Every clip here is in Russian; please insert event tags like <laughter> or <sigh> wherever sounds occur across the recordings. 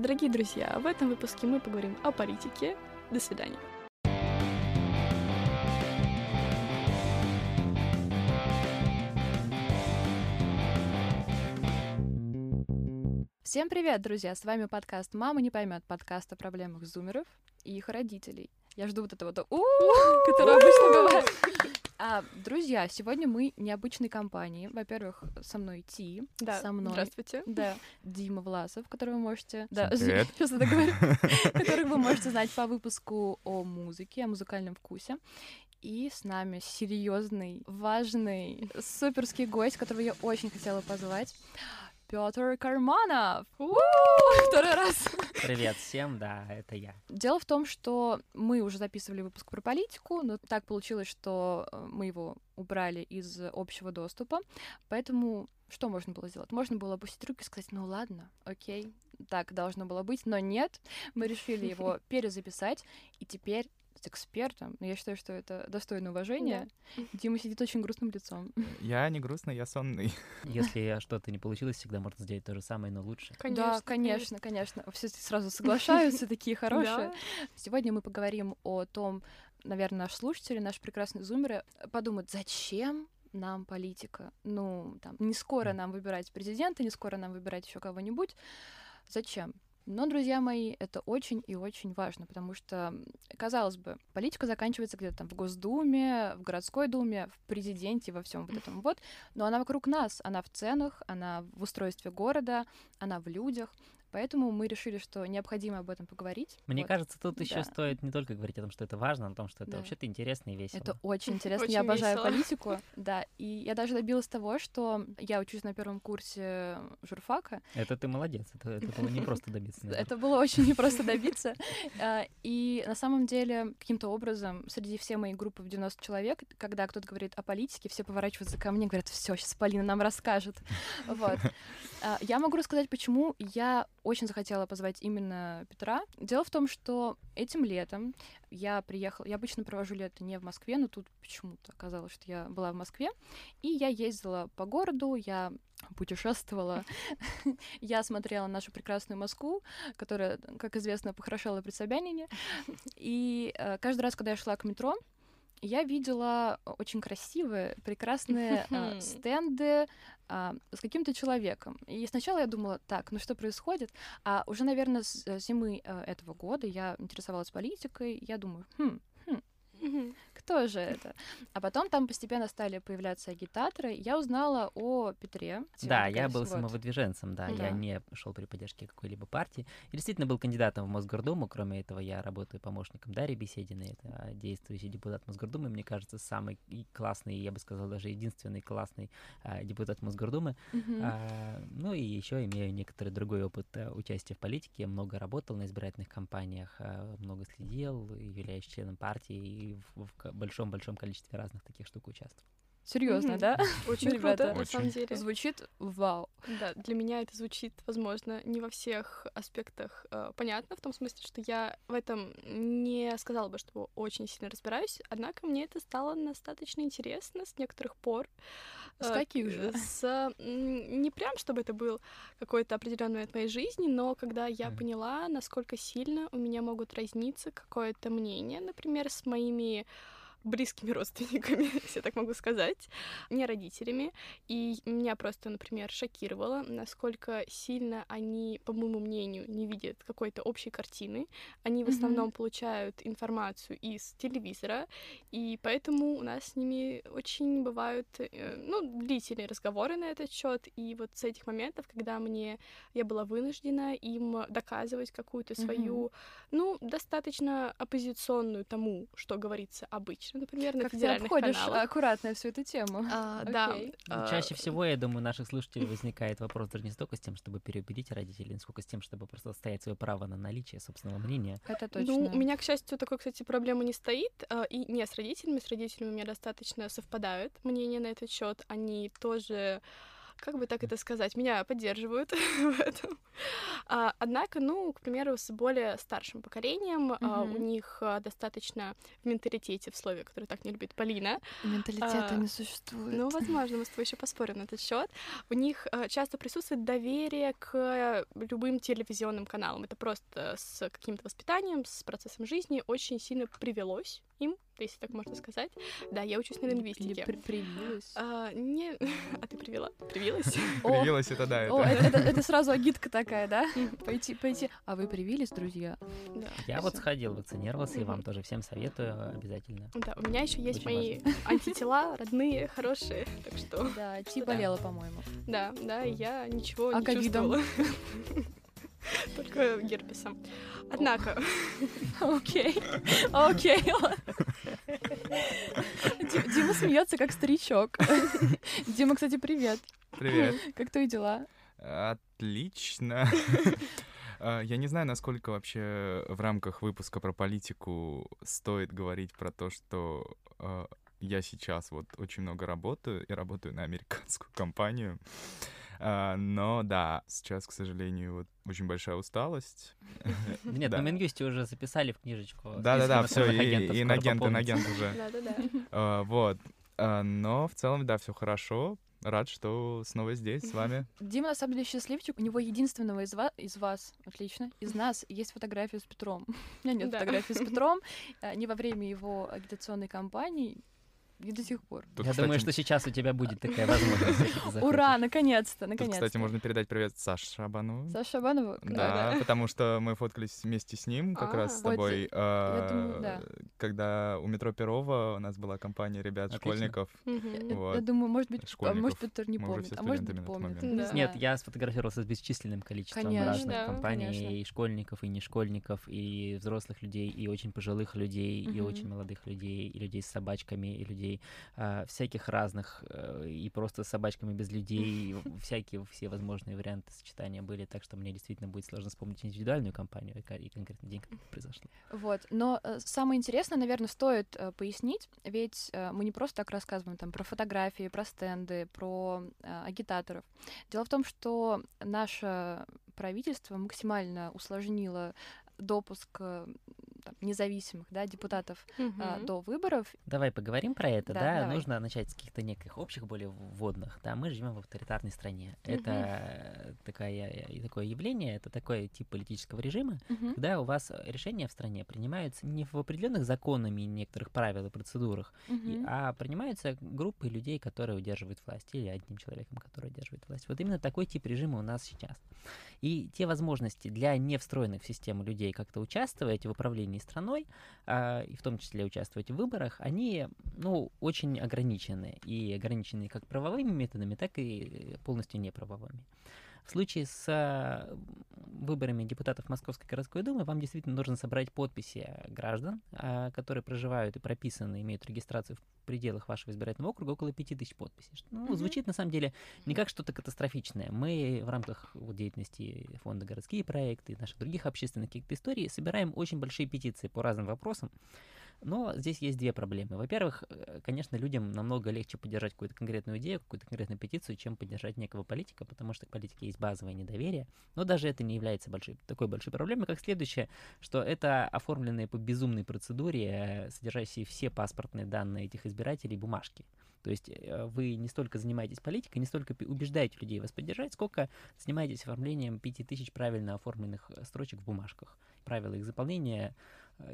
Дорогие друзья, в этом выпуске мы поговорим о политике. До свидания. Всем привет, друзья! С вами подкаст «Мама не поймет» подкаст о проблемах зумеров и их родителей. Я жду вот этого вот у которое обычно бывает. А, друзья, сегодня мы необычной компании. Во-первых, со мной Ти, Да, со мной. здравствуйте. Да, Дима Власов, которого вы можете... Да, <laughs> привет. сейчас это говорю. <laughs> Которых вы можете знать по выпуску о музыке, о музыкальном вкусе. И с нами серьезный, важный, суперский гость, которого я очень хотела позвать. Петр Карманов. Второй раз. Привет всем, да, это я. Дело в том, что мы уже записывали выпуск про политику, но так получилось, что э, мы его убрали из общего доступа, поэтому что можно было сделать? Можно было опустить руки и сказать, ну ладно, окей, так должно было быть, но нет, мы решили его перезаписать, и теперь с экспертом, но я считаю, что это достойно уважения. Дима сидит очень грустным лицом. Я не грустный, я сонный. <laughs> Если что-то не получилось, всегда можно сделать то же самое, но лучше. да, конечно, конечно. Все сразу соглашаются, такие <laughs> хорошие. Да. Сегодня мы поговорим о том, наверное, наш слушатель, наш прекрасный зумеры подумают, зачем нам политика? Ну, там, не скоро нам выбирать президента, не скоро нам выбирать еще кого-нибудь. Зачем? Но, друзья мои, это очень и очень важно, потому что, казалось бы, политика заканчивается где-то там в Госдуме, в городской думе, в президенте, во всем вот этом вот, но она вокруг нас, она в ценах, она в устройстве города, она в людях. Поэтому мы решили, что необходимо об этом поговорить. Мне Вот. кажется, тут еще Да. стоит не только говорить о том, что это важно, но о том, что это Да. вообще-то интересно и весело. Это очень интересно. Очень я обожаю весело. политику. Да. И я даже добилась того, что я учусь на первом курсе журфака. Это ты молодец, это, это было не просто добиться. Это было очень непросто добиться. А, И на самом деле, каким-то образом, среди всей моей группы в 90 человек, когда кто-то говорит о политике, все поворачиваются ко мне и говорят, все, сейчас Полина нам расскажет. Вот. А, Я могу рассказать, почему я очень захотела позвать именно Петра. Дело в том, что этим летом я приехала, я обычно провожу лето не в Москве, но тут почему-то оказалось, что я была в Москве, и я ездила по городу, я путешествовала, <laughs> я смотрела нашу прекрасную Москву, которая, как известно, похорошела при Собянине, и э, каждый раз, когда я шла к метро, я видела очень красивые, прекрасные э, Мгм. <laughs> стенды а, с каким-то человеком. И сначала я думала, так, ну что происходит? А уже, наверное, с э, зимы э, этого года я интересовалась политикой. Я думаю, хм, Мгм. Кто же это? А потом там постепенно стали появляться агитаторы. Я узнала о Петре. Да, я был вот. самовыдвиженцем, да, Да. я не шел при поддержке какой-либо партии. И действительно был кандидатом в Мосгордуму, кроме этого я работаю помощником Дарьи Бесединой, это действующий депутат Мосгордумы, мне кажется, самый классный, я бы сказал, даже единственный классный а, депутат Мосгордумы. Мгм. А, ну и еще имею некоторый другой опыт а, участия в политике. Я много работал на избирательных кампаниях, а, много следил, являюсь членом партии и в- в большом-большом количестве разных таких штук участвовал. Серьезно, Мгм. да? Очень <laughs> Ребята. круто, на самом деле. Звучит вау. Да, для меня это звучит, возможно, не во всех аспектах э, понятно, в том смысле, что я в этом не сказала бы, что очень сильно разбираюсь, однако мне это стало достаточно интересно с некоторых пор. С Э, каких же? С, не прям, чтобы это был какой-то определенный момент моей жизни, но когда я Мгм. поняла, насколько сильно у меня могут разниться какое-то мнение, например, с моими близкими <laughs> родственниками, <laughs> если я так могу сказать, не родителями. И меня просто, например, шокировало, насколько сильно они, по моему мнению, не видят какой-то общей картины. Они в основном получают информацию из телевизора, и поэтому у нас с ними очень бывают э, ну, длительные разговоры на этот счет. И вот с этих моментов, когда мне я была вынуждена им доказывать какую-то свою, ну, достаточно оппозиционную тому, что говорится обычно, например, на Как ты федеральных обходишь каналах. аккуратно всю эту тему? А, да. Ну, а, Чаще всего, я думаю, у наших слушателей возникает вопрос даже не столько с тем, чтобы переубедить родителей, сколько с тем, чтобы просто отстоять свое право на наличие собственного мнения. Это точно. Ну, у меня, к счастью, такой, кстати, проблемы не стоит. а, И не с родителями. С родителями у меня достаточно совпадают мнения на этот счет. Они тоже как бы так это сказать, меня поддерживают <laughs> в этом. А, однако, ну, к примеру, с более старшим поколением а, у них а, достаточно в менталитете, в слове, которое так не любит Полина, Менталитета А, не существует. ну, возможно, мы с тобой еще поспорим на этот счет. У них э, часто присутствует доверие к любым телевизионным каналам. Это просто с каким-то воспитанием, с процессом жизни очень сильно привелось им, если так можно сказать. Да, я учусь на лингвистике. при- привилась. А, не... А ты привела? Привилась? <laughs> Привилась это, да, О, это. это, это- это <laughs> сразу агитка такая, да? Пойти, пойти. А вы привились, друзья? Да. Я вот сходил, вакцинировался, и вам тоже всем советую обязательно. Да, у меня еще есть мои <laughs> антитела, родные, хорошие, так что Да, Ти да. болела, по-моему. да, да, я ничего А не ковидом? чувствовала. <laughs> Только герпесом. Однако, <laughs> Окей, окей. Ди- Дима смеется как старичок. <laughs> Дима, кстати, привет. Привет. Как твои дела? Отлично. А, Я не знаю, насколько вообще в рамках выпуска про политику стоит говорить про то, что а, я сейчас вот очень много работаю и работаю на американскую компанию. А, Но да, сейчас, к сожалению, вот очень большая усталость. <laughs> <laughs> Нет, на Мингюсте уже записали в книжечку. Да-да-да, все, скоро инагент, инагент уже. <laughs> да-да-да. А, Вот. А, Но в целом, да, все хорошо. Рад, что снова здесь с вами. Дима на самом деле счастливчик. У него единственного из, ва- из вас, отлично, из нас есть фотография с Петром. У меня нет Да. фотографии с Петром. Ни во время его агитационной кампании, ни до сих пор. Тут, Я думаю, кстати, что сейчас у тебя будет такая возможность. <laughs> Ура, наконец-то, Тут, наконец-то. кстати, можно передать привет Саше Шабанову. Саша Шабанова? Да, потому что мы фоткались вместе с ним как А. раз с Ой, тобой, думаю, да. когда у метро Перова у нас была компания ребят, Отлично. школьников. Мгм. Я, Вот. я думаю, может быть, а может Петр не Мы уже помнит, а может быть помнит. момент. не Да. Нет, я сфотографировался с бесчисленным количеством разных компаний, и школьников, и не школьников, и взрослых людей, и очень пожилых людей, и очень молодых людей, и людей с собачками, и людей а, всяких разных, э, и просто с собачками без людей, всякие все возможные варианты сочетания были, так что мне действительно будет сложно вспомнить индивидуальную компанию и, ко- и конкретный день, когда это произошло. Вот. Но э, самое интересное, наверное, стоит э, пояснить, ведь мы не просто так рассказываем там про фотографии, про стенды, про агитаторов. Дело в том, что наше правительство максимально усложнило допуск там, независимых да, депутатов э, Мгм. до выборов. Давай поговорим про это, Да, да? давай. Нужно начать с каких-то неких общих, более вводных. Да, мы живем в авторитарной стране. Мгм. Это такая, и такое явление, это такой тип политического режима, Мгм. когда у вас решения в стране принимаются не в определенных законами некоторых правил и процедурах, и- Мгм. а принимаются группой людей, которые удерживают власть, или одним человеком, который удерживает власть. Вот именно такой тип режима у нас сейчас. И те возможности для не встроенных в систему людей как-то участвовать в управлении страной, а, и в том числе участвовать в выборах, они, ну, очень ограничены. И ограничены как правовыми методами, так и полностью неправовыми. В случае с а, выборами депутатов Московской городской думы вам действительно нужно собрать подписи граждан, а, которые проживают и прописаны, имеют регистрацию в пределах вашего избирательного округа, около 5000 подписей. Ну, Мгм. звучит на самом деле не как что-то катастрофичное. Мы в рамках вот, деятельности фонда «Городские проекты» и наших других общественных каких-то историй собираем очень большие петиции по разным вопросам. Но здесь есть две проблемы. Во-первых, э, конечно, людям намного легче поддержать какую-то конкретную идею, какую-то конкретную петицию, чем поддержать некого политика, потому что к политике есть базовое недоверие. Но даже это не является большой, такой большой проблемой, как следующее, что это оформленные по безумной процедуре, э, содержащие все паспортные данные этих избирателей бумажки. То есть э, вы не столько занимаетесь политикой, не столько убеждаете людей вас поддержать, сколько занимаетесь оформлением 5000 правильно оформленных строчек в бумажках. Правила их заполнения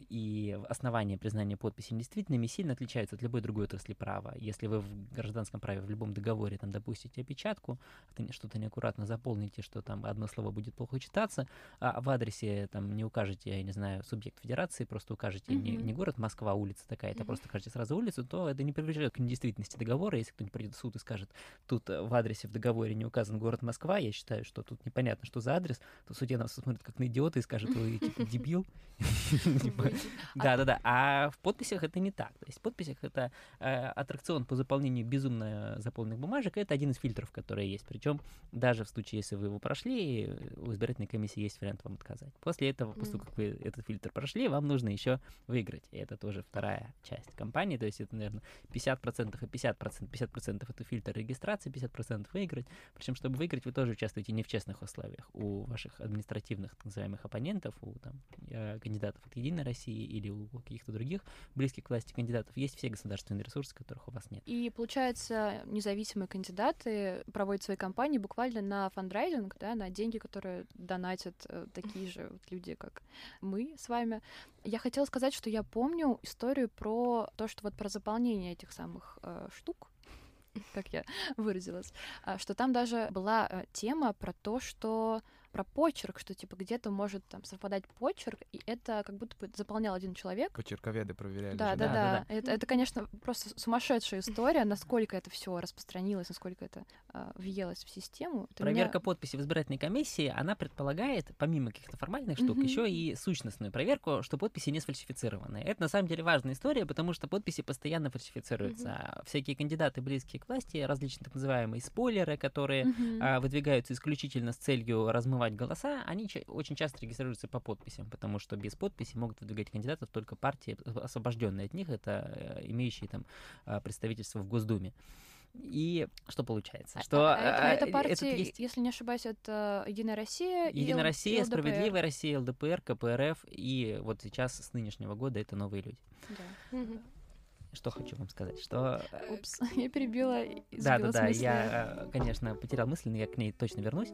и основания признания подписи недействительными сильно отличаются от любой другой отрасли права. Если вы в гражданском праве в любом договоре там допустите опечатку, не- что-то неаккуратно заполните, что там одно слово будет плохо читаться, а в адресе там не укажете, я не знаю, субъект федерации, просто укажете не, Мгм. не город Москва, улица такая-то, а Мгм. просто укажете сразу улицу, то это не привлечет к недействительности договора. Если кто-нибудь придет в суд и скажет, тут э, в адресе в договоре не указан город Москва, я считаю, что тут непонятно, что за адрес, то судья нас смотрит как на идиота и скажет, вы типа дебил, <laughs> <laughs> <laughs> Да-да-да, а в подписях это не так. То есть в подписях это э, аттракцион по заполнению безумно заполненных бумажек, это один из фильтров, которые есть. Причем даже в случае, если вы его прошли, у избирательной комиссии есть вариант вам отказать. После этого, после того, как вы этот фильтр прошли, вам нужно еще выиграть. И это тоже вторая часть кампании. То есть это, наверное, 50% и 50%. 50% это фильтр регистрации, 50% выиграть. Причем, чтобы выиграть, вы тоже участвуете не в честных условиях. У ваших административных, так называемых, оппонентов, у там, э, кандидатов от Единой России или у каких-то других близких к власти кандидатов есть все государственные ресурсы, которых у вас нет. И получается, независимые кандидаты проводят свои кампании буквально на фандрайзинг, да, на деньги, которые донатят э, такие же вот люди, как мы с вами. Я хотела сказать, что я помню историю про то, что вот про заполнение этих самых э, штук, <laughs> как я выразилась, а, что там даже была э, тема про то, что про почерк, что типа где-то может там совпадать почерк, и это как будто бы заполнял один человек, Почерковеды проверяли. да, же, да, да, да. да, Это, это, конечно, просто сумасшедшая история, насколько это все распространилось, насколько это а, въелось в систему. Это меня- Проверка подписи в избирательной комиссии, она предполагает, помимо каких-то формальных штук, Мгм. еще и сущностную проверку, что подписи не сфальсифицированы. Это на самом деле важная история, потому что подписи постоянно фальсифицируются. А Всякие кандидаты, близкие к власти, различные так называемые спойлеры, которые Мгм. а, выдвигаются исключительно с целью размывать голоса, они ча- очень часто регистрируются по подписям, потому что без подписи могут выдвигать кандидатов только партии, ос- освобожденные от них, это э, имеющие там а, представительство в Госдуме. И что получается? А- Что а это, а, это этот партии, есть если не ошибаюсь, это Единая Россия. и Единая Л- Россия, и ЛДПР. Справедливая Россия, ЛДПР, КПРФ, и вот сейчас с нынешнего года это новые люди. Да. Что хочу вам сказать, что... э, Упс, <laughs> я перебила. и Да, да, да, я, э, конечно, потерял мысль, но я к ней точно вернусь.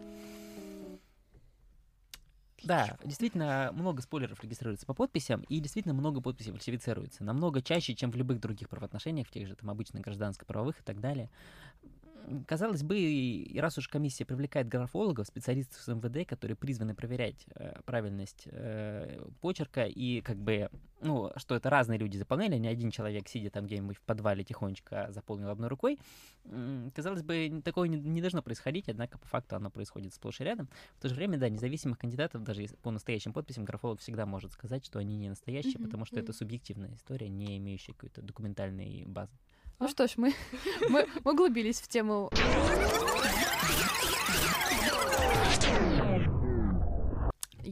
Да, действительно, много спойлеров регистрируется по подписям, и действительно много подписей фальсифицируется. Намного чаще, чем в любых других правоотношениях, в тех же там обычных гражданско-правовых и так далее. Казалось бы, и раз уж комиссия привлекает графологов, специалистов с МВД, которые призваны проверять э, правильность э, почерка и как бы, ну, что это разные люди заполняли, а не один человек, сидя там где-нибудь в подвале тихонечко заполнил одной рукой. М, Казалось бы, такое не, не должно происходить, однако по факту оно происходит сплошь и рядом. В то же время, да, независимых кандидатов, даже по настоящим подписям, графолог всегда может сказать, что они не настоящие, Мгм, потому что это мгм. субъективная история, не имеющая какой-то документальной базы. Ну что ж, мы, мы углубились в тему.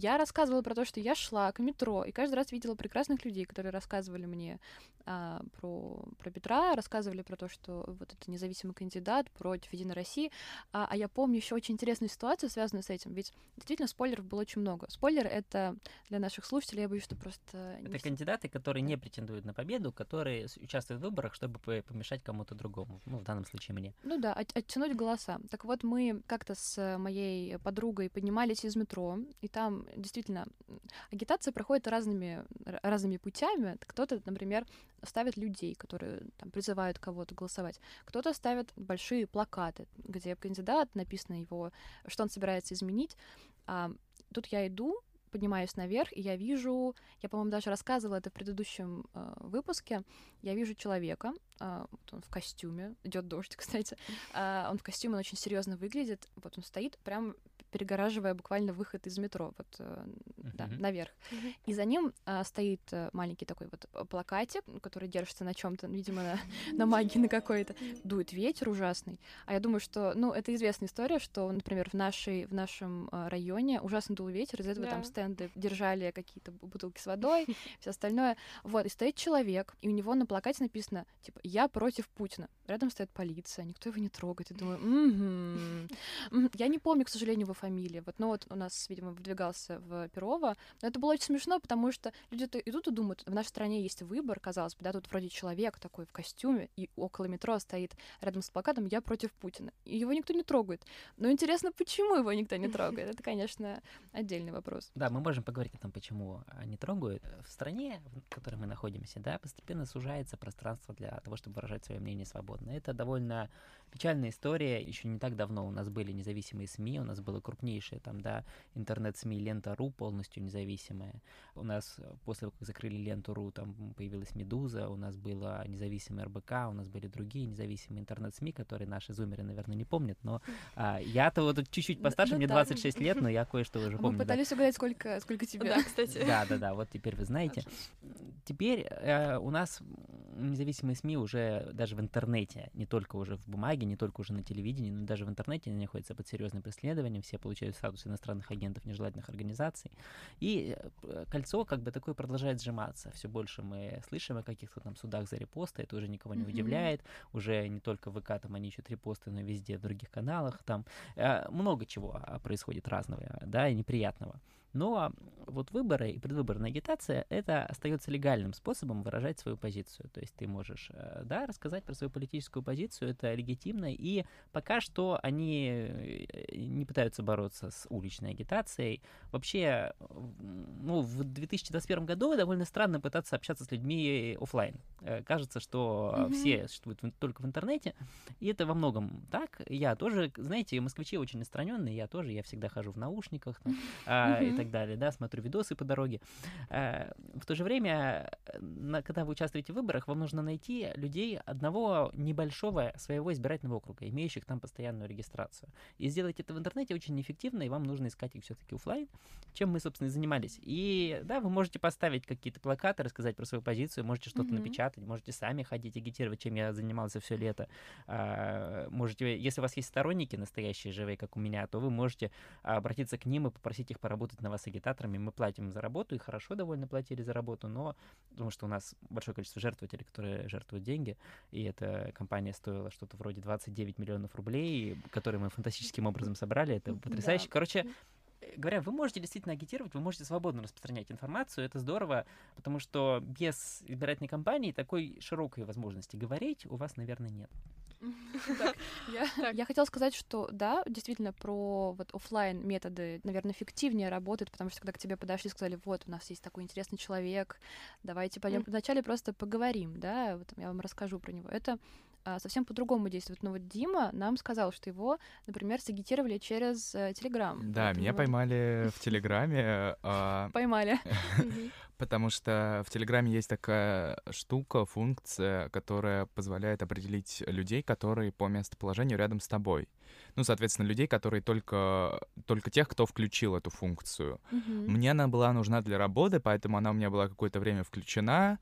Я рассказывала про то, что я шла к метро, и каждый раз видела прекрасных людей, которые рассказывали мне а, про, про Петра, рассказывали про то, что вот это независимый кандидат против Единой России. А, а я помню еще очень интересную ситуацию, связанную с этим. Ведь действительно спойлеров было очень много. Спойлер — это для наших слушателей, я боюсь, что просто... не Это все- кандидаты, которые не претендуют на победу, которые участвуют в выборах, чтобы по- помешать кому-то другому. Ну, в данном случае мне. Ну да, от- оттянуть голоса. Так вот, мы как-то с моей подругой поднимались из метро, и там действительно агитация проходит разными, разными путями. Кто-то, например, ставит людей, которые там, призывают кого-то голосовать. Кто-то ставит большие плакаты, где кандидат, написано его, что он собирается изменить. А, тут я иду, поднимаюсь наверх, и я вижу, я, по-моему, даже рассказывала это в предыдущем э, выпуске, я вижу человека, вот он в костюме, идет дождь, <laughs> кстати, а, он в костюме, он очень серьезно выглядит, вот он стоит прям перегораживая буквально выход из метро, вот да, Мгм. наверх. Мгм. И за ним а, стоит э, маленький такой вот плакатик, который держится на чем-то, видимо, на, <laughs> на магии на какой-то. Дует ветер ужасный. А я думаю, что, ну, это известная история, что, например, в нашей, в нашем а, районе ужасно дул ветер, из-за этого там Да. стенды держали какие-то бу- бутылки с водой, все остальное. Вот, и стоит человек, и у него на плакате написано, типа, «Я против Путина». Рядом стоит полиция, никто его не трогает. И думаю, «Мгм, мгм». Я не помню, к сожалению, его фамилии. Вот, но вот у нас, видимо, выдвигался в Перово. Но это было очень смешно, потому что люди-то идут и думают, в нашей стране есть выбор, казалось бы, да, тут вроде человек такой в костюме, и около метро стоит рядом с плакатом «Я против Путина». И его никто не трогает. Но интересно, почему его никто не трогает? Это, конечно, отдельный вопрос. Да, мы можем поговорить о том, почему они трогают. В стране, в которой мы находимся, да, постепенно сужается пространство для того, чтобы выражать свое мнение свободно. Это довольно печальная история. Еще не так давно у нас были независимые СМИ, у нас было крупнейшее там, да, интернет-СМИ Лента.ру полностью независимая. У нас после того, как закрыли Ленту.ру, там появилась Медуза, у нас было независимый РБК, у нас были другие независимые интернет-СМИ, которые наши зумеры, наверное, не помнят, но а, я-то вот чуть-чуть постарше, мне 26 лет, но я кое-что уже помню. Мы пытались угадать, сколько, сколько тебе. Да, кстати. Да, да, да, вот теперь вы знаете. Теперь э, у нас независимые СМИ уже даже в интернете, не только уже в бумаге, не только уже на телевидении, но даже в интернете они находятся под серьезным преследованием, все получают статус иностранных агентов нежелательных организаций. И э, кольцо как бы такое продолжает сжиматься. Все больше мы слышим о каких-то там судах за репосты, это уже никого не удивляет. Уже не только в ВК там они ищут репосты, но и везде в других каналах. Там э, много чего а, происходит разного, да, и неприятного. Но вот выборы и предвыборная агитация — это остается легальным способом выражать свою позицию. То есть ты можешь, э, да, рассказать про свою политическую позицию, это легитимно, и пока что они э, не пытаются бороться с уличной агитацией. Вообще, ну, в 2021 году довольно странно пытаться общаться с людьми офлайн. Э, кажется, что mm-hmm. все существуют только в интернете, и это во многом так. Я тоже, знаете, москвичи очень отстраненные, я тоже, я всегда хожу в наушниках там, <laughs> mm-hmm так далее, да, смотрю видосы по дороге. Э, в то же время, когда вы участвуете в выборах, вам нужно найти людей одного небольшого своего избирательного округа, имеющих там постоянную регистрацию. И сделать это в интернете очень неэффективно, и вам нужно искать их все-таки офлайн, чем мы, собственно, и занимались. И да, вы можете поставить какие-то плакаты, рассказать про свою позицию, можете что-то mm-hmm. напечатать, можете сами ходить агитировать, чем я занимался все лето. А, можете, если у вас есть сторонники настоящие, живые, как у меня, то вы можете обратиться к ним и попросить их поработать на вас агитаторами, мы платим за работу, и хорошо довольно платили за работу, но потому что у нас большое количество жертвователей, которые жертвуют деньги, и эта компания стоила что-то вроде 29 миллионов рублей, которые мы фантастическим образом собрали, это потрясающе. Да. Короче, говоря, вы можете действительно агитировать, вы можете свободно распространять информацию, это здорово, потому что без избирательной кампании такой широкой возможности говорить у вас, наверное, нет. <laughs> Я хотела сказать, что да, действительно, про вот офлайн методы, наверное, эффективнее работают, потому что когда к тебе подошли и сказали, вот, у нас есть такой интересный человек, давайте пойдем вначале просто поговорим, да, вот я вам расскажу про него. Это совсем по-другому действует. Но вот Дима нам сказал, что его, например, сагитировали через э, Телеграм. Да, меня поймали <laughs> в Телеграме. А, <laughs> поймали. <laughs> Потому что в Телеграме есть такая штука, функция, которая позволяет определить людей, которые по местоположению рядом с тобой. Ну, соответственно, людей, которые только, только тех, кто включил эту функцию. Mm-hmm. Мне она была нужна для работы, поэтому она у меня была какое-то время включена.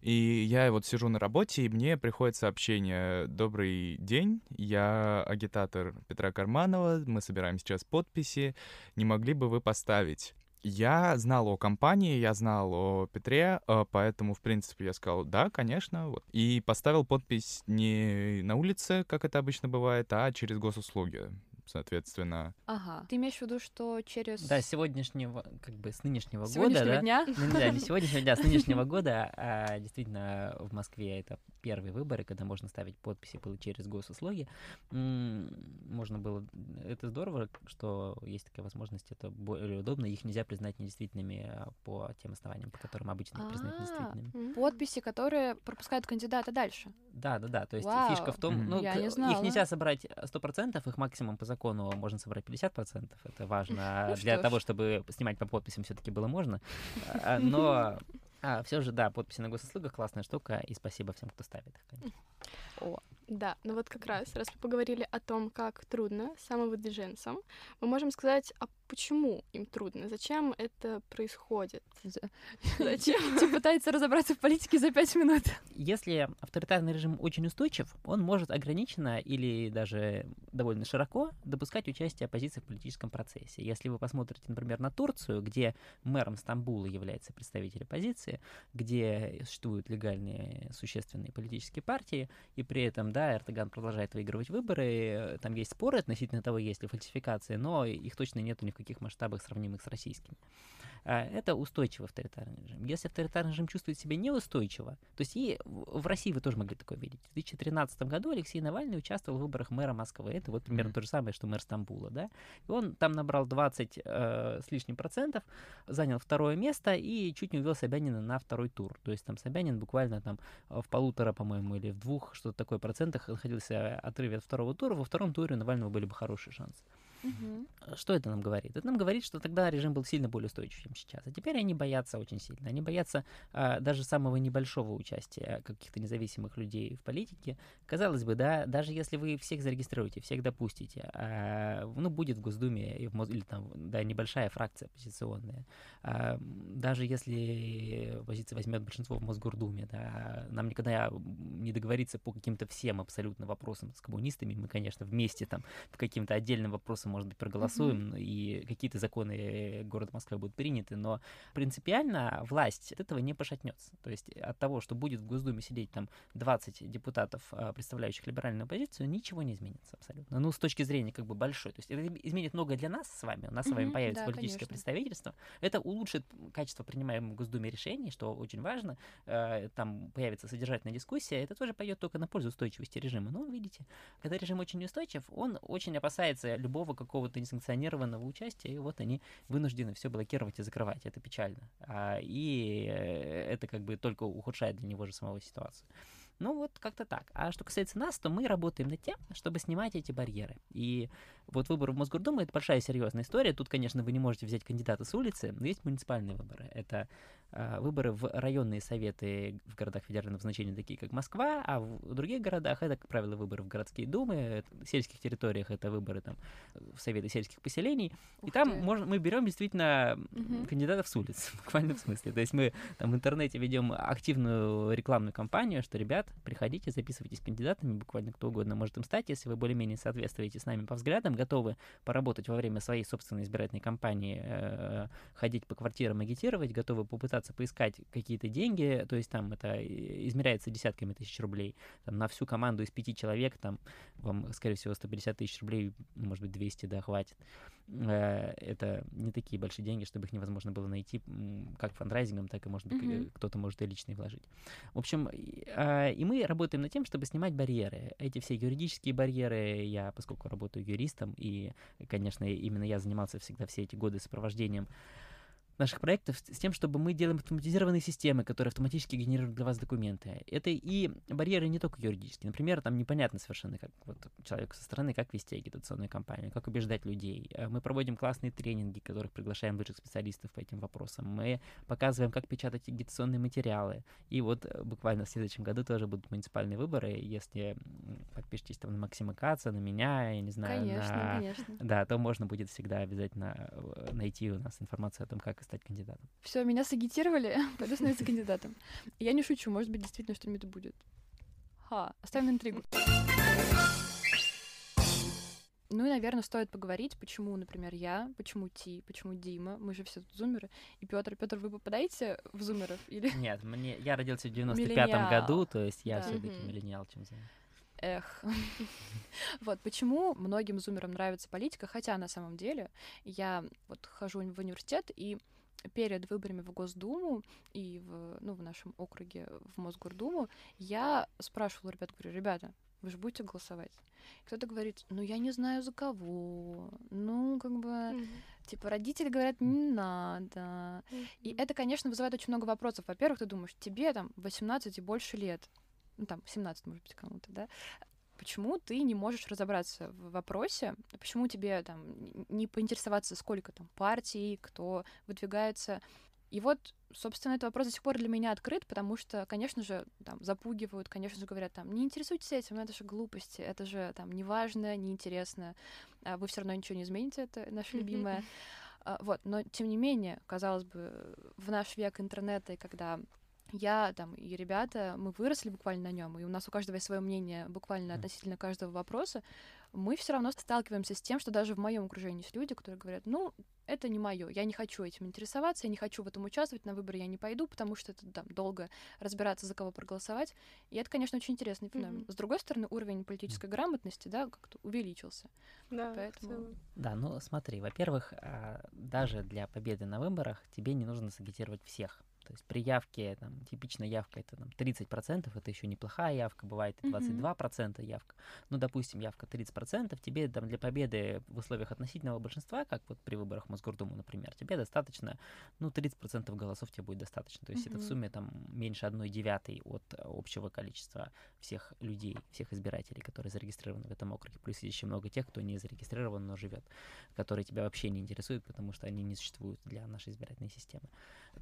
И я вот сижу на работе, и мне приходит сообщение «Добрый день, я агитатор Петра Карманова, мы собираем сейчас подписи, не могли бы вы поставить?» Я знал о компании, я знал о Петре, э, поэтому, в принципе, я сказал, да, конечно. Вот. И поставил подпись не на улице, как это обычно бывает, а через госуслуги соответственно. Ага. Ты имеешь в виду, что через... Да, с сегодняшнего, как бы с нынешнего с года, да? дня? Ну, да, не сегодняшнего дня, с нынешнего <laughs> года, а, действительно, в Москве это первые выборы, когда можно ставить подписи было через госуслуги. Можно было... Это здорово, что есть такая возможность, это более удобно. Их нельзя признать недействительными а, по тем основаниям, по которым обычно их признают а, недействительными. Подписи, которые пропускают кандидата дальше. Да, да, да. То есть фишка в том, ну, их нельзя собрать 100%, их максимум по закону можно собрать 50%. Это важно <laughs> ну, для того, чтобы снимать по подписям все-таки было можно. А, но а, все же, да, подписи на госуслугах классная штука, и спасибо всем, кто ставит их. О, да, ну вот как раз, раз мы поговорили о том, как трудно самовыдвиженцам, мы можем сказать, а почему им трудно, зачем это происходит? <laughs> Зачем? <laughs> Типа пытается разобраться в политике за пять минут. <laughs> Если авторитарный режим очень устойчив, он может ограниченно или даже довольно широко допускать участие оппозиции в политическом процессе. Если вы посмотрите, например, на Турцию, где мэром Стамбула является представитель оппозиции, где существуют легальные существенные политические партии, и при этом, да, да, Эрдоган продолжает выигрывать выборы, там есть споры относительно того, есть ли фальсификации, но их точно нету ни в каких масштабах, сравнимых с российскими. А, это устойчивый авторитарный режим. Если авторитарный режим чувствует себя неустойчиво, то есть и в России вы тоже могли такое видеть. В 2013 году Алексей Навальный участвовал в выборах мэра Москвы. Это вот примерно то же самое, что мэр Стамбула, да. И он там набрал 20 э, с лишним процентов, занял второе место и чуть не увел Собянина на второй тур. То есть там Собянин буквально там в полутора, по-моему, или в двух, что-то такое процентах находился отрыве от второго тура. Во втором туре у Навального были бы хорошие шансы. Угу. Что это нам говорит? Это нам говорит, что тогда режим был сильно более устойчив, чем сейчас. А теперь они боятся очень сильно. Они боятся а, даже самого небольшого участия каких-то независимых людей в политике. Казалось бы, да, даже если вы всех зарегистрируете, всех допустите, а, ну, будет в Госдуме или там, да, небольшая фракция оппозиционная, а, даже если оппозиция возьмет большинство в Мосгордуме, да, нам никогда не договориться по каким-то всем абсолютно вопросам с коммунистами, мы, конечно, вместе там по каким-то отдельным вопросам может быть, проголосуем, mm-hmm. и какие-то законы города Москвы будут приняты, но принципиально власть от этого не пошатнется. То есть от того, что будет в Госдуме сидеть там 20 депутатов, а, представляющих либеральную оппозицию, ничего не изменится абсолютно. Ну, с точки зрения как бы большой. То есть это изменит многое для нас с вами. У нас mm-hmm, с вами появится да, политическое конечно. представительство. Это улучшит качество принимаемых в Госдуме решений, что очень важно. Э, там появится содержательная дискуссия. Это тоже пойдет только на пользу устойчивости режима. Но, видите, когда режим очень неустойчив, он очень опасается любого какого-то несанкционированного участия, и вот они вынуждены все блокировать и закрывать. Это печально. А, и э, это как бы только ухудшает для него же самого ситуацию. Ну вот как-то так. А что касается нас, то мы работаем над тем, чтобы снимать эти барьеры. И вот выборы в Мосгордуму — это большая серьезная история. Тут, конечно, вы не можете взять кандидата с улицы, но есть муниципальные выборы. Это э, выборы в районные советы в городах федерального значения, такие как Москва, а в других городах это, как правило, выборы в городские думы, в сельских территориях это выборы там в советы сельских поселений. Ух и там можно, мы берем действительно угу. кандидатов с улиц, <laughs> буквально в смысле. То есть мы там в интернете ведем активную рекламную кампанию, что, ребят, приходите, записывайтесь кандидатами, буквально кто угодно может им стать, если вы более-менее соответствуете с нами по взглядам, готовы поработать во время своей собственной избирательной кампании, э, ходить по квартирам, агитировать, готовы попытаться поискать какие-то деньги, то есть там это измеряется десятками тысяч рублей, там, на всю команду из пяти человек, там вам, скорее всего, 150 тысяч рублей, может быть, 200, да, хватит. Э, это не такие большие деньги, чтобы их невозможно было найти как фандрайзингом, так и, может быть, mm-hmm. кто-то может и лично вложить. В общем, э, и мы работаем над тем, чтобы снимать барьеры. Эти все юридические барьеры, я, поскольку работаю юристом, и, конечно, именно я занимался всегда все эти годы сопровождением наших проектов с тем, чтобы мы делаем автоматизированные системы, которые автоматически генерируют для вас документы. Это и барьеры не только юридические. Например, там непонятно совершенно, как вот человеку со стороны, как вести агитационную кампанию, как убеждать людей. Э, мы проводим классные тренинги, которых приглашаем лучших специалистов по этим вопросам. Мы показываем, как печатать агитационные материалы. И вот э, буквально в следующем году тоже будут муниципальные выборы. Если подпишитесь там на Максима Каца, на меня, я не знаю, конечно, на... конечно. Да, то можно будет всегда обязательно э, найти у нас информацию о том, как стать кандидатом. Все, меня сагитировали, <laughs> пойду становиться кандидатом. Я не шучу, может быть, действительно что-нибудь будет. Ха, оставим интригу. Ну и, наверное, стоит поговорить, почему, например, я, почему Ти, почему Дима, мы же все тут зумеры. И Петр, Петр, вы попадаете в зумеров или? Нет, мне я родился в 95-м году, то есть я да. все-таки миллениал, чем за. Эх. <laughs> вот почему многим зумерам нравится политика, хотя на самом деле я вот хожу в университет и перед выборами в Госдуму и в, ну, в нашем округе в Мосгордуму я спрашивала ребят, говорю, ребята, вы же будете голосовать? Кто-то говорит, ну я не знаю за кого, ну как бы, mm-hmm. типа родители говорят, не надо. Mm-hmm. И это, конечно, вызывает очень много вопросов. Во-первых, ты думаешь, тебе там 18 и больше лет, ну там 17, может быть, кому-то, да, почему ты не можешь разобраться в вопросе, почему тебе там не поинтересоваться, сколько там партий, кто выдвигается. И вот, собственно, этот вопрос до сих пор для меня открыт, потому что, конечно же, там запугивают, конечно же, говорят там, не интересуйтесь этим, это же глупости, это же там неважно, неинтересно, а вы все равно ничего не измените, это наше любимое. А, вот, но тем не менее, казалось бы, в наш век интернета, когда я там и ребята, мы выросли буквально на нем, и у нас у каждого есть свое мнение буквально относительно каждого вопроса. мы все равно сталкиваемся с тем, что даже в моем окружении есть люди, которые говорят, ну, это не мое, я не хочу этим интересоваться, я не хочу в этом участвовать, на выборы я не пойду, потому что это там долго разбираться, за кого проголосовать. И это, конечно, очень интересный феномен. Mm-hmm. С другой стороны, уровень политической грамотности, да, как-то увеличился. Да, Поэтому... да, ну смотри, во-первых, а, даже для победы на выборах тебе не нужно сагитировать всех. То есть при явке, там, типичная явка это там, 30%, это еще неплохая явка, бывает и 22% mm-hmm. явка. Ну, допустим, явка 30%, тебе там, для победы в условиях относительного большинства, как вот при выборах Мосгордуму, например, тебе достаточно, ну, 30% голосов тебе будет достаточно. То есть mm-hmm. это в сумме там меньше одной девятой от общего количества всех людей, всех избирателей, которые зарегистрированы в этом округе. Плюс еще много тех, кто не зарегистрирован, но живет, которые тебя вообще не интересуют, потому что они не существуют для нашей избирательной системы.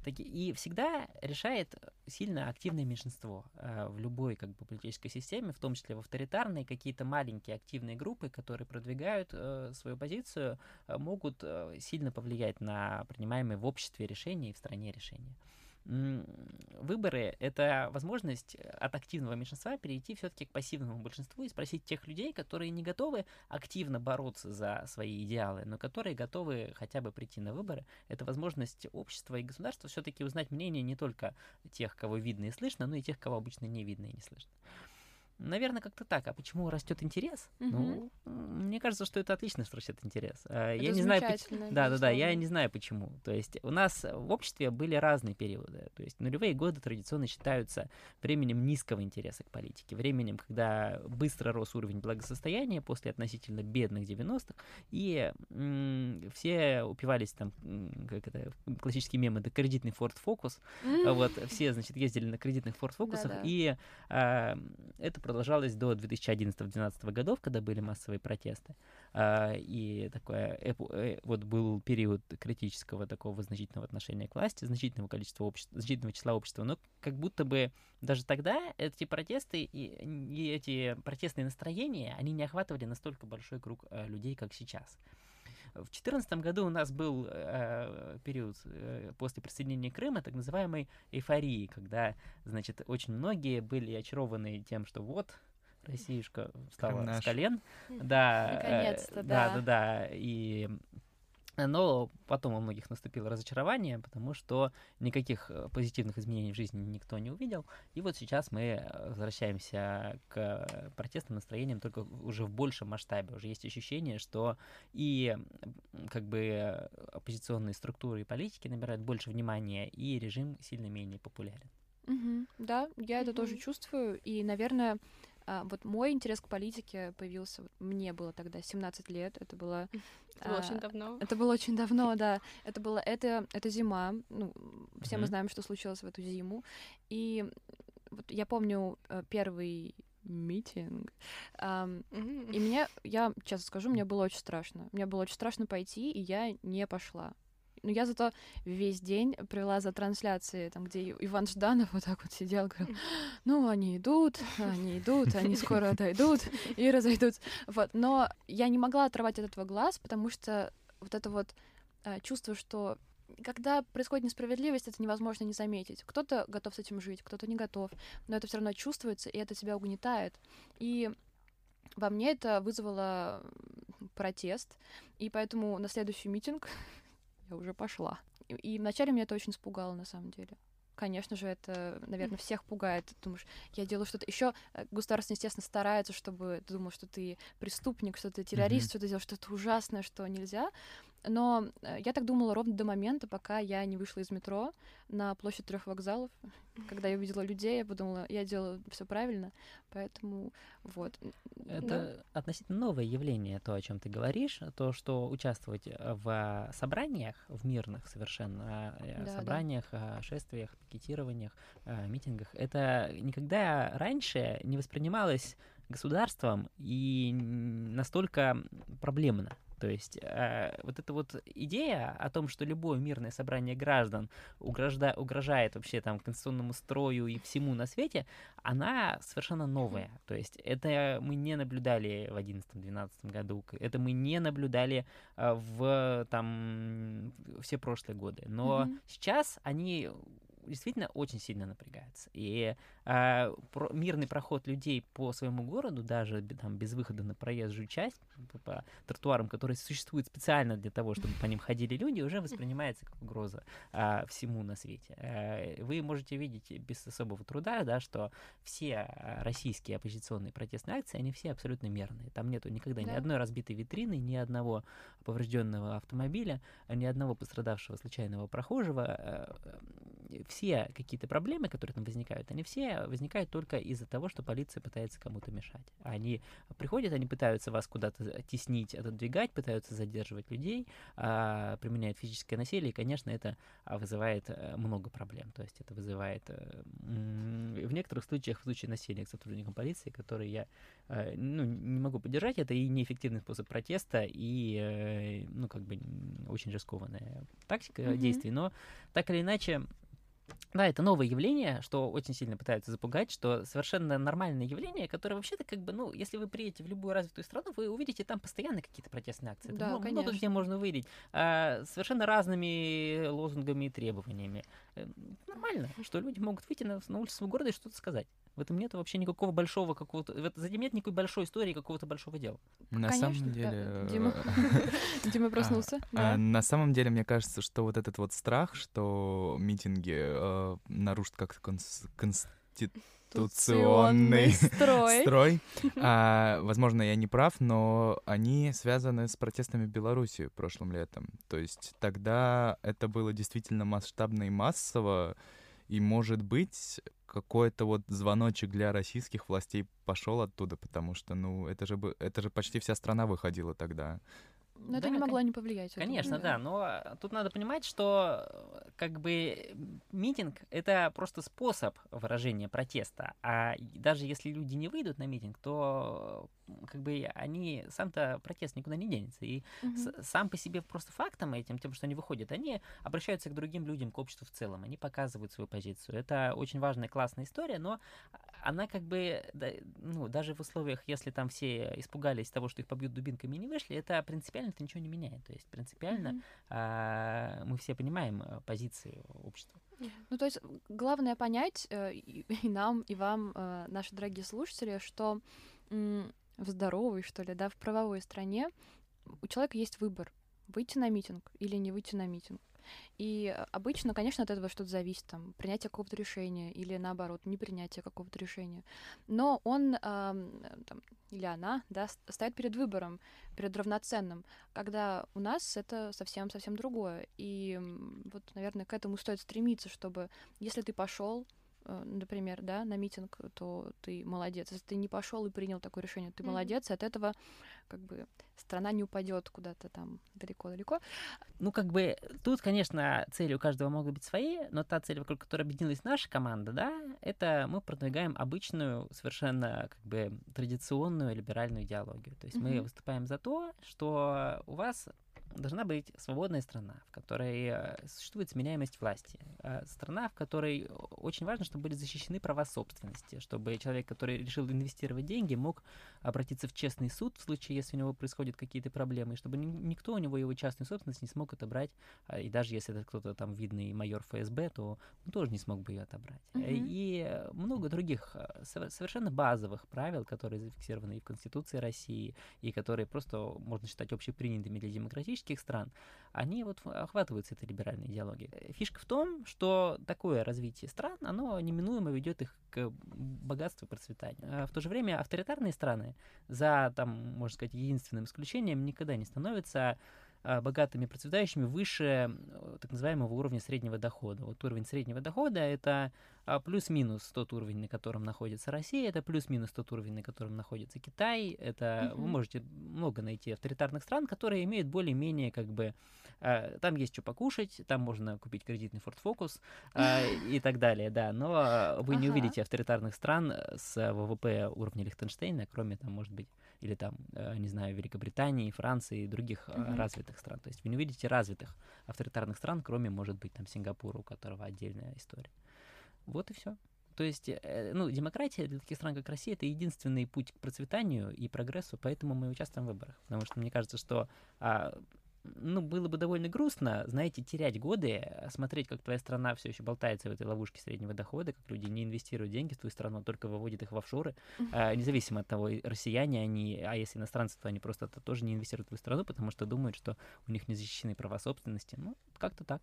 И всегда решает сильно активное меньшинство э, в любой как бы, политической системе, в том числе в авторитарной, какие-то маленькие активные группы, которые продвигают э, свою позицию, э, могут сильно повлиять на принимаемые в обществе решения и в стране решения выборы — это возможность от активного меньшинства перейти все-таки к пассивному большинству и спросить тех людей, которые не готовы активно бороться за свои идеалы, но которые готовы хотя бы прийти на выборы. Это возможность общества и государства все-таки узнать мнение не только тех, кого видно и слышно, но и тех, кого обычно не видно и не слышно. Наверное, как-то так. А почему растет интерес? Угу. Ну, мне кажется, что это отлично, что растет интерес. А, это я не знаю, да, да, да, я не знаю почему. То есть у нас в обществе были разные периоды. То есть нулевые годы традиционно считаются временем низкого интереса к политике, временем, когда быстро рос уровень благосостояния после относительно бедных 90-х, и м- все упивались там, как это, классические мемы, это кредитный Ford Focus. Вот, все, значит, ездили на кредитных Ford Focus, и а, это продолжалось до 2011-2012 годов, когда были массовые протесты. А, и такое, э, вот был период критического такого значительного отношения к власти, значительного количества общества, значительного числа общества, но как будто бы даже тогда эти протесты и, и эти протестные настроения, они не охватывали настолько большой круг э, людей, как сейчас. В 2014 году у нас был э, период э, после присоединения Крыма, так называемой эйфории, когда, значит, очень многие были очарованы тем, что вот Россиюшка встала с колен. Да, Наконец-то, э, да. Да, да, да. И но потом у многих наступило разочарование, потому что никаких э, позитивных изменений в жизни никто не увидел. И вот сейчас мы э, возвращаемся к протестным настроениям только уже в большем масштабе. Уже есть ощущение, что и как бы оппозиционные структуры и политики набирают больше внимания, и режим сильно менее популярен. Угу, да, я угу. это тоже чувствую. И, наверное, а, вот мой интерес к политике появился, мне было тогда 17 лет, это было... Это было а, очень давно. Это было очень давно, да. Это было, это, это зима, ну, все мы знаем, что случилось в эту зиму, и вот я помню э, первый митинг. Um, mm-hmm. И мне, я честно скажу, мне было очень страшно. Мне было очень страшно пойти, и я не пошла. Но я зато весь день провела за трансляцией, там, где Иван Жданов вот так вот сидел, говорил, <laughs> ну, они идут, они идут, они скоро дойдут и разойдутся. Вот. Но я не могла отрывать от этого глаз, потому что вот это вот э, чувство, что когда происходит несправедливость, это невозможно не заметить. Кто-то готов с этим жить, кто-то не готов, но это все равно чувствуется, и это тебя угнетает. И во мне это вызвало протест, и поэтому на следующий митинг я уже пошла. И, и вначале меня это очень испугало, на самом деле. Конечно же, это, наверное, всех пугает. Ты думаешь, я делаю что-то. Еще э, государство, естественно, старается, чтобы ты думал, что ты преступник, что ты террорист, mm-hmm. что ты делаешь что-то ужасное, что нельзя. Но э, я так думала ровно до момента, пока я не вышла из метро на площадь трех вокзалов. Когда я увидела людей, я подумала, я делаю все правильно, поэтому вот. Это да. относительно новое явление, то, о чем ты говоришь, то, что участвовать в собраниях, в мирных совершенно э, да, собраниях, да. шествиях, пикетированиях, э, митингах, это никогда раньше не воспринималось государством и настолько проблемно. То есть э, вот эта вот идея о том, что любое мирное собрание граждан угрожда, угрожает вообще там конституционному строю и всему на свете, она совершенно новая. То есть это мы не наблюдали в 2011-2012 году, это мы не наблюдали э, в там все прошлые годы. Но mm-hmm. сейчас они действительно очень сильно напрягаются. И э, про, мирный проход людей по своему городу, даже там без выхода на проезжую часть, по, по тротуарам, которые существуют специально для того, чтобы по ним ходили люди, уже воспринимается как угроза э, всему на свете. Э, вы можете видеть без особого труда, да, что все российские оппозиционные протестные акции, они все абсолютно мирные. Там нету никогда да. ни одной разбитой витрины, ни одного поврежденного автомобиля, ни одного пострадавшего случайного прохожего. Э, все какие-то проблемы, которые там возникают, они все возникают только из-за того, что полиция пытается кому-то мешать. Они приходят, они пытаются вас куда-то теснить, отодвигать, пытаются задерживать людей, а, применяют физическое насилие, и, конечно, это а, вызывает э, много проблем. То есть это вызывает э, в некоторых случаях, в случае насилия к сотрудникам полиции, которые я э, ну, не могу поддержать, это и неэффективный способ протеста, и, ну, как бы очень рискованная тактика mm-hmm. действий, но так или иначе, да, это новое явление, что очень сильно пытаются запугать, что совершенно нормальное явление, которое вообще-то как бы, ну, если вы приедете в любую развитую страну, вы увидите там постоянно какие-то протестные акции. Да, много, много где можно увидеть. А, совершенно разными лозунгами и требованиями. Э, нормально, что люди могут выйти на, на улицу своего города и что-то сказать. В этом нет вообще никакого большого какого-то... За этим нет никакой большой истории какого-то большого дела. На Конечно, самом деле... Э, <laughs> Дима, Дима <laughs> проснулся. А, а, на самом деле, мне кажется, что вот этот вот страх, что митинги э, нарушат как-то конституционный строй. <laughs> строй. А, возможно, я не прав, но они связаны с протестами в Беларуси прошлым летом. То есть тогда это было действительно масштабно и массово, и, может быть, какой-то вот звоночек для российских властей пошел оттуда, потому что, ну, это же, это же почти вся страна выходила тогда. Но да, это не могло не повлиять. Конечно, да. да, но тут надо понимать, что как бы митинг — это просто способ выражения протеста, а даже если люди не выйдут на митинг, то как бы они, сам-то протест никуда не денется. И угу. с, сам по себе просто фактом этим, тем, что они выходят, они обращаются к другим людям, к обществу в целом, они показывают свою позицию. Это очень важная, классная история, но она как бы, да, ну, даже в условиях, если там все испугались того, что их побьют дубинками и не вышли, это принципиально это ничего не меняет. То есть принципиально mm а, мы все понимаем э, позиции общества. Ну, то есть главное понять э, и, <laughs> и нам, и вам, э, наши дорогие слушатели, что в здоровой, что ли, да, в правовой стране у человека есть выбор выйти на митинг или не выйти на митинг. И обычно, конечно, от этого что-то зависит, там, принятие какого-то решения или, наоборот, не принятие какого-то решения. Но он э, там, или она, да, стоит перед выбором, перед равноценным, когда у нас это совсем-совсем другое. И вот, наверное, к этому стоит стремиться, чтобы, если ты пошел, Э, например, да, на митинг, то ты молодец. Если ты не пошел и принял такое решение, ты mm-hmm. молодец, и от этого как бы страна не упадет куда-то там далеко-далеко. Ну, как бы тут, конечно, цели у каждого могут быть свои, но та цель, вокруг которой объединилась наша команда, да, это мы продвигаем обычную, совершенно как бы традиционную либеральную идеологию. То есть mm-hmm. мы выступаем за то, что у вас должна быть свободная страна, в которой э, существует сменяемость власти. Э, страна, в которой очень важно, чтобы были защищены права собственности, чтобы человек, который решил инвестировать деньги, мог обратиться в честный суд в случае, если у него происходят какие-то проблемы, и чтобы никто у него его частную собственность не смог отобрать, а, и даже если это кто-то там видный майор ФСБ, то он тоже не смог бы ее отобрать. Mm-hmm. И много других совершенно базовых правил, которые зафиксированы и в Конституции России, и которые просто можно считать общепринятыми для демократических демократических стран, они вот охватываются этой либеральной идеологией. Фишка в том, что такое развитие стран, оно неминуемо ведет их к богатству и процветанию. А в то же время авторитарные страны, за, там, можно сказать, единственным исключением, никогда не становятся а, богатыми, процветающими выше так называемого уровня среднего дохода. Вот уровень среднего дохода — это плюс-минус тот уровень, на котором находится Россия, это плюс-минус тот уровень, на котором находится Китай. Это вы можете много найти авторитарных стран, которые имеют более-менее как бы а, там есть что покушать, там можно купить кредитный Ford Focus <laughs> и так далее, да. Но вы не увидите авторитарных стран с ВВП уровня Лихтенштейна, кроме там, может быть, или там, э, не знаю, Великобритании, Франции и других mm-hmm. развитых стран. То есть вы не увидите развитых авторитарных стран, кроме, может быть, там Сингапура, у которого отдельная история. Вот и все. То есть, э, ну, демократия для таких стран, как Россия, это единственный путь к процветанию и прогрессу, поэтому мы участвуем в выборах. Потому что мне кажется, что а, ну, было бы довольно грустно, знаете, терять годы, смотреть, как твоя страна все еще болтается в этой ловушке среднего дохода, как люди не инвестируют деньги в твою страну, а только выводят их в офшоры, mm-hmm. независимо от того, россияне они, а если иностранцы, то они просто -то тоже не инвестируют в твою страну, потому что думают, что у них не защищены права собственности. Ну, как-то так.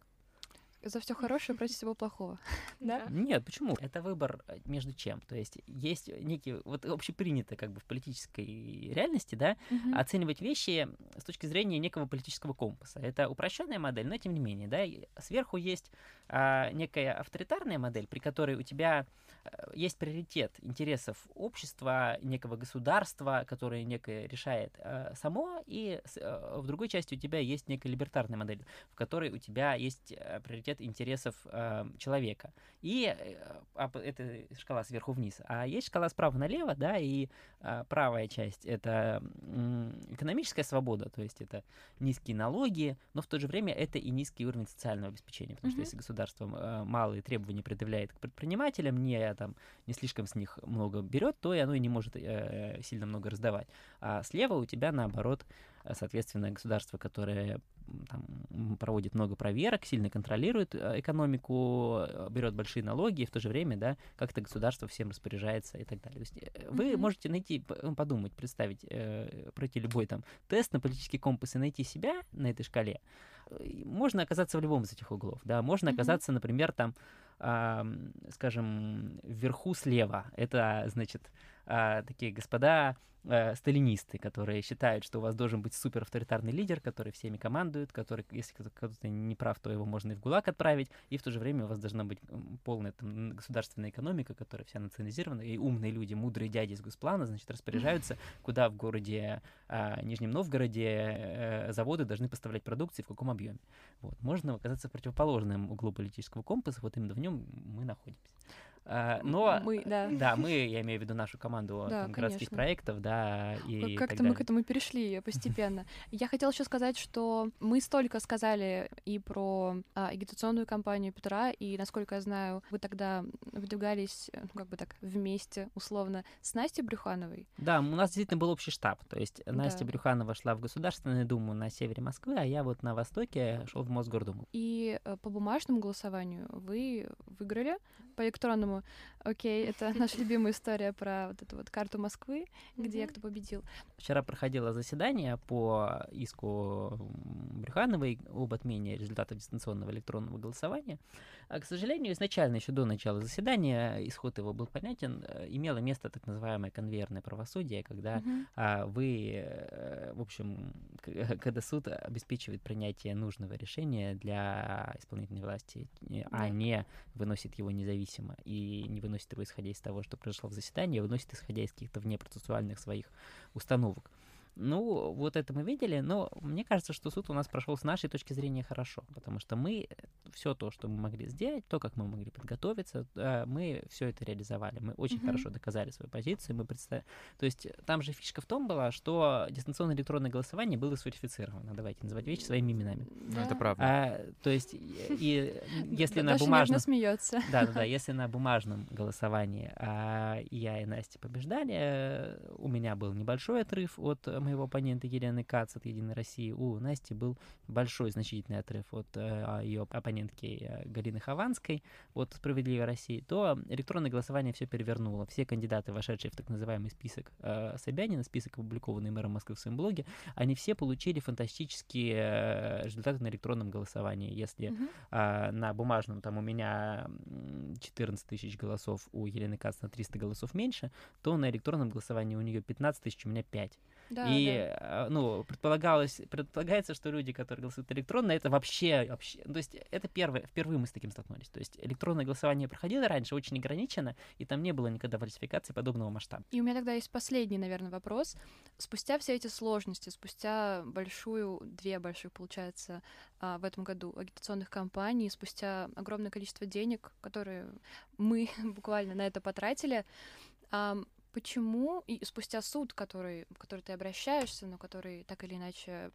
За все хорошее против всего плохого. <laughs> Да? Нет, почему? Это выбор э, между чем? То есть есть некий, вот общепринято как бы в политической реальности, да, угу. оценивать вещи с точки зрения некого политического компаса. Это упрощенная модель, но тем не менее, да, сверху есть а, некая авторитарная модель, при которой у тебя Э, есть приоритет интересов общества, некого государства, которое некое решает э, само, и э, в другой части у тебя есть некая либертарная модель, в которой у тебя есть э, приоритет интересов э, человека. И э, это шкала сверху вниз. А есть шкала справа налево, да, и э, правая часть это экономическая свобода, то есть это низкие налоги, но в то же время это и низкий уровень социального обеспечения, потому mm-hmm. что если государство э, малые требования предъявляет к предпринимателям, не там не слишком с них много берет, то и оно и не может э, сильно много раздавать. А слева у тебя наоборот, э, соответственно, государство, которое там, проводит много проверок, сильно контролирует э, экономику, э, берет большие налоги, и в то же время, да, как-то государство всем распоряжается и так далее. То есть вы mm-hmm. можете найти, подумать, представить, э, пройти любой там тест на политический компас и найти себя на этой шкале. Можно оказаться в любом из этих углов, да, можно mm-hmm. оказаться, например, там скажем, вверху слева. Это, значит, а, такие господа э, сталинисты, которые считают, что у вас должен быть супер авторитарный лидер, который всеми командует, который, если кто-то не прав, то его можно и в ГУЛАГ отправить, и в то же время у вас должна быть полная там, государственная экономика, которая вся национализирована, и умные люди, мудрые дяди из Госплана, значит, распоряжаются, <laughs> куда в городе э, Нижнем Новгороде э, заводы должны поставлять продукции, в каком объеме. Вот. Можно оказаться в противоположном углу политического компаса, вот именно в нем мы находимся. А, но мы, да. да, мы, <laughs> я имею в виду нашу команду да, там, городских проектов, да, и как-то мы к этому перешли постепенно. <laughs> Я хотела еще сказать, что мы столько сказали и про а, агитационную кампанию Петра, и насколько я знаю, вы тогда выдвигались, ну, как бы так, вместе, условно, с Настей Брюхановой. Да, у нас действительно был общий штаб, то есть Настя да. Брюханова шла в Государственную Думу на севере Москвы, а я вот на востоке шел в Мосгордуму. И э, по бумажному голосованию вы выиграли, по электронному Окей, это наша любимая история про вот эту вот карту Москвы, где кто победил. Вчера проходило заседание по иску Брюхановой об отмене результатов дистанционного электронного голосования. А, к сожалению, изначально, еще до начала заседания, исход его был понятен, э, имело место так называемое конвейерное правосудие, когда а, вы, э, в общем, <laughs> когда суд обеспечивает принятие нужного решения для исполнительной власти, а не выносит его независимо и не выносит его исходя из того, что произошло в заседании, а выносит исходя из каких-то внепроцессуальных своих установок. Ну, вот это мы видели, но мне кажется, что суд у нас прошел с нашей точки зрения хорошо, потому что мы все то, что мы могли сделать, то, как мы могли подготовиться, мы все это реализовали. Мы очень mm-hmm. хорошо доказали свою позицию. Мы представ... То есть там же фишка в том была, что дистанционное электронное голосование было сертифицировано. Давайте называть вещи своими именами. Да. Ну, это правда. А, то есть, и <laughs> если на бумажном... смеется. Да, да, да. Если на бумажном голосовании а, я и Настя побеждали, у меня был небольшой отрыв от моего оппонента Елены Кац от «Единой России», у Насти был большой значительный отрыв от э, ее оппонентки э, Галины Хованской от «Справедливой России», то электронное голосование все перевернуло. Все кандидаты, вошедшие в так называемый список э, Собянина, список, опубликованный мэром Москвы в своем блоге, они все получили фантастические э, результаты на электронном голосовании. Если mm-hmm. э, на бумажном там у меня 14 тысяч голосов, у Елены Кац на 300 голосов меньше, то на электронном голосовании у нее 15 тысяч, у меня 5. Да, и, да. А, ну, предполагалось, предполагается, что люди, которые голосуют электронно, это вообще, вообще, то есть это первое, впервые мы с таким столкнулись. То есть электронное голосование проходило раньше очень ограничено, и там не было никогда фальсификации подобного масштаба. И у меня тогда есть последний, наверное, вопрос. Спустя все эти сложности, спустя большую, две больших, получается, в этом году агитационных кампаний, спустя огромное количество денег, которые мы <laughs> буквально на это потратили, почему и спустя суд, который, в который ты обращаешься, но который так или иначе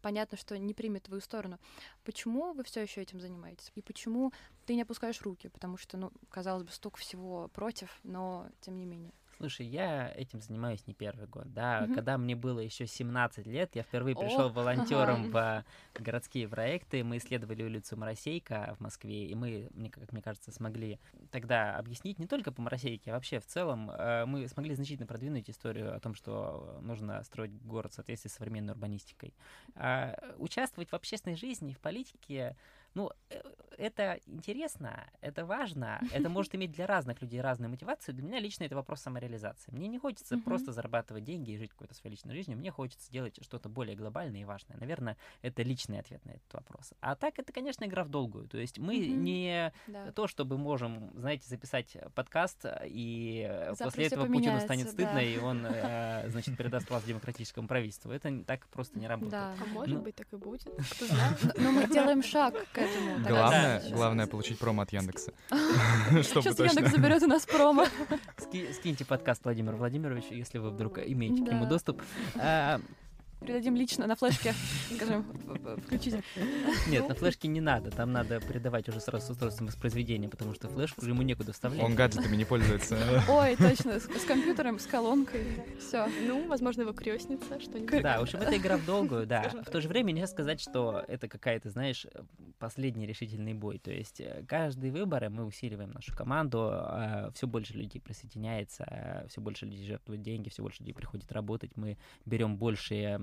понятно, что не примет твою сторону, почему вы все еще этим занимаетесь? И почему ты не опускаешь руки? Потому что, ну, казалось бы, столько всего против, но тем не менее. Слушай, я этим занимаюсь не первый год, да. Мгм. Когда мне было еще 17 лет, я впервые О, пришел волонтером <laughs> в городские проекты. Мы исследовали улицу Моросейка в Москве, и мы, мне, как мне кажется, смогли тогда объяснить не только по Моросейке, а вообще в целом э, мы смогли значительно продвинуть историю о том, что нужно строить город в соответствии с современной урбанистикой. А, участвовать в общественной жизни, в политике, ну, э, это интересно, это важно, это <laughs> может иметь для разных людей разную мотивацию. Для меня лично это вопрос самореализации. Мне не хочется Мгм. просто зарабатывать деньги и жить какой-то своей личной жизнью, мне хочется делать что-то более глобальное и важное. Наверное, это личный ответ на этот вопрос. А так, это, конечно, игра в долгую. То есть мы Мгм. не Да. то, чтобы можем, знаете, записать подкаст, и Завтра после этого Путину станет стыдно, да. и он, э, <laughs> значит, передаст власть демократическому правительству. Это так просто не работает. Да. А может Ну. быть, так и будет. <laughs> Кто знает. Но мы делаем шаг к этому. Главное, главное получить промо от Яндекса. <laughs> Сейчас. Яндекс заберет у нас промо. Ски- скиньте подкаст Владимиру Владимировичу, если вы вдруг имеете к нему доступ. А, Передадим лично на флешке. <laughs> Скажем, включите. нет, на флешке не надо, там надо передавать уже сразу с устройством воспроизведения, потому что флешку ему некуда вставлять. Он гаджетами не пользуется. <laughs> Ой, точно, с, компьютером, с колонкой. Все. Ну, возможно, его крестница, что-нибудь. Да, в общем, это игра в долгую, да. В то же время нельзя сказать, что это какая-то, знаешь, последний решительный бой. То есть э, каждые выборы мы усиливаем нашу команду, все больше людей присоединяется, все больше людей жертвуют деньги, все больше людей приходит работать, мы берем больше,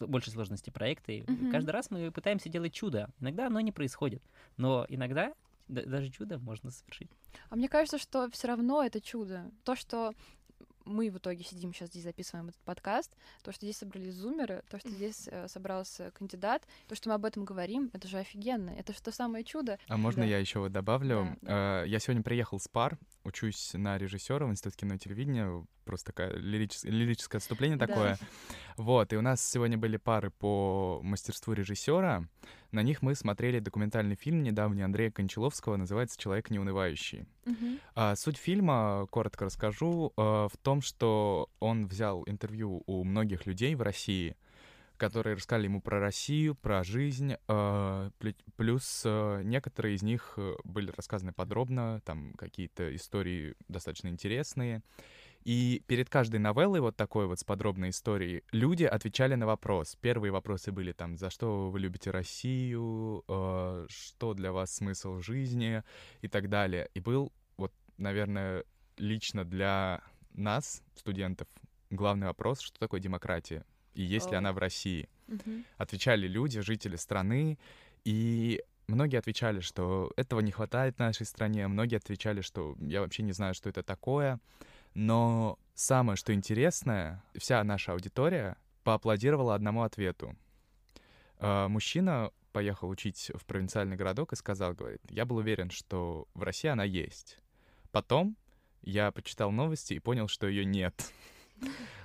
больше сложности проекта. и Мгм. Каждый раз мы пытаемся делать чудо. Иногда оно не происходит, но иногда да- даже чудо можно совершить. А мне кажется, что все равно это чудо. То, что мы в итоге сидим сейчас здесь, записываем этот подкаст, то, что здесь собрались зумеры, то, что здесь э, собрался кандидат, то, что мы об этом говорим, это же офигенно. Это же то самое чудо. А можно Да. я еще вот добавлю? Да, Э, Я сегодня приехал с пар, учусь на режиссера в Институте кино и телевидения, просто такое лиричес- лирическое отступление Да. такое. Вот, и у нас сегодня были пары по мастерству режиссера. На них мы смотрели документальный фильм недавний Андрея Кончаловского, называется «Человек неунывающий». Мгм. А, суть фильма, коротко расскажу, э, в том, что он взял интервью у многих людей в России, которые рассказали ему про Россию, про жизнь, плю- плюс э, некоторые из них э, были рассказаны подробно, там какие-то истории достаточно интересные. И перед каждой новеллой вот такой вот с подробной историей люди отвечали на вопрос. Первые вопросы были там, за что вы любите Россию, э, что для вас смысл жизни и так далее. И был вот, наверное, лично для нас, студентов, главный вопрос, что такое демократия и есть ли О. она в России. Мгм. Отвечали люди, жители страны, и многие отвечали, что этого не хватает в нашей стране, многие отвечали, что я вообще не знаю, что это такое. Но самое, что интересное, вся наша аудитория поаплодировала одному ответу. А, Мужчина поехал учить в провинциальный городок и сказал, говорит, я был уверен, что в России она есть. Потом я почитал новости и понял, что ее нет.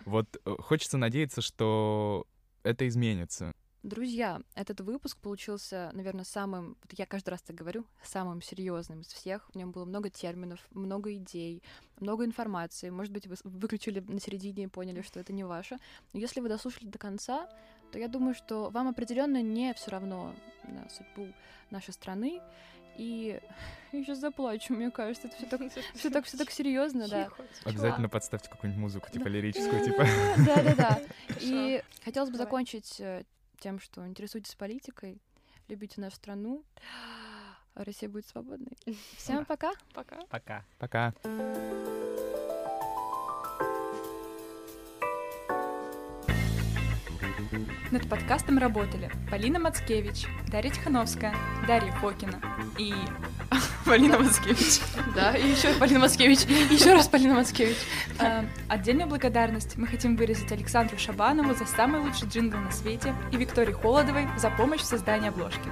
Вот э, хочется надеяться, что это изменится. Друзья, этот выпуск получился, наверное, самым, вот я каждый раз так говорю, самым серьезным из всех. В нем было много терминов, много идей, много информации. Может быть, вы выключили на середине и поняли, что это не ваше. Но если вы дослушали до конца, то я думаю, что вам определенно не все равно на судьбу нашей страны. И <laughs> я сейчас заплачу, мне кажется, это все так, <laughs> все так, все так серьезно, да. Обязательно подставьте какую-нибудь музыку, типа лирическую, <laughs> типа. Да, да, да. И хотелось бы закончить э, тем, что интересуйтесь политикой, любите нашу страну, Россия будет свободной. Всем пока! Пока. Пока. Пока. Над подкастом работали Полина Мацкевич, Дарья Тихановская, Дарья Фокина и <laughs> Полина Мацкевич. Да, и еще Полина Мацкевич, еще раз Полина Мацкевич. А, Отдельную благодарность мы хотим выразить Александру Шабанову за самый лучший джингл на свете и Виктории Холодовой за помощь в создании обложки.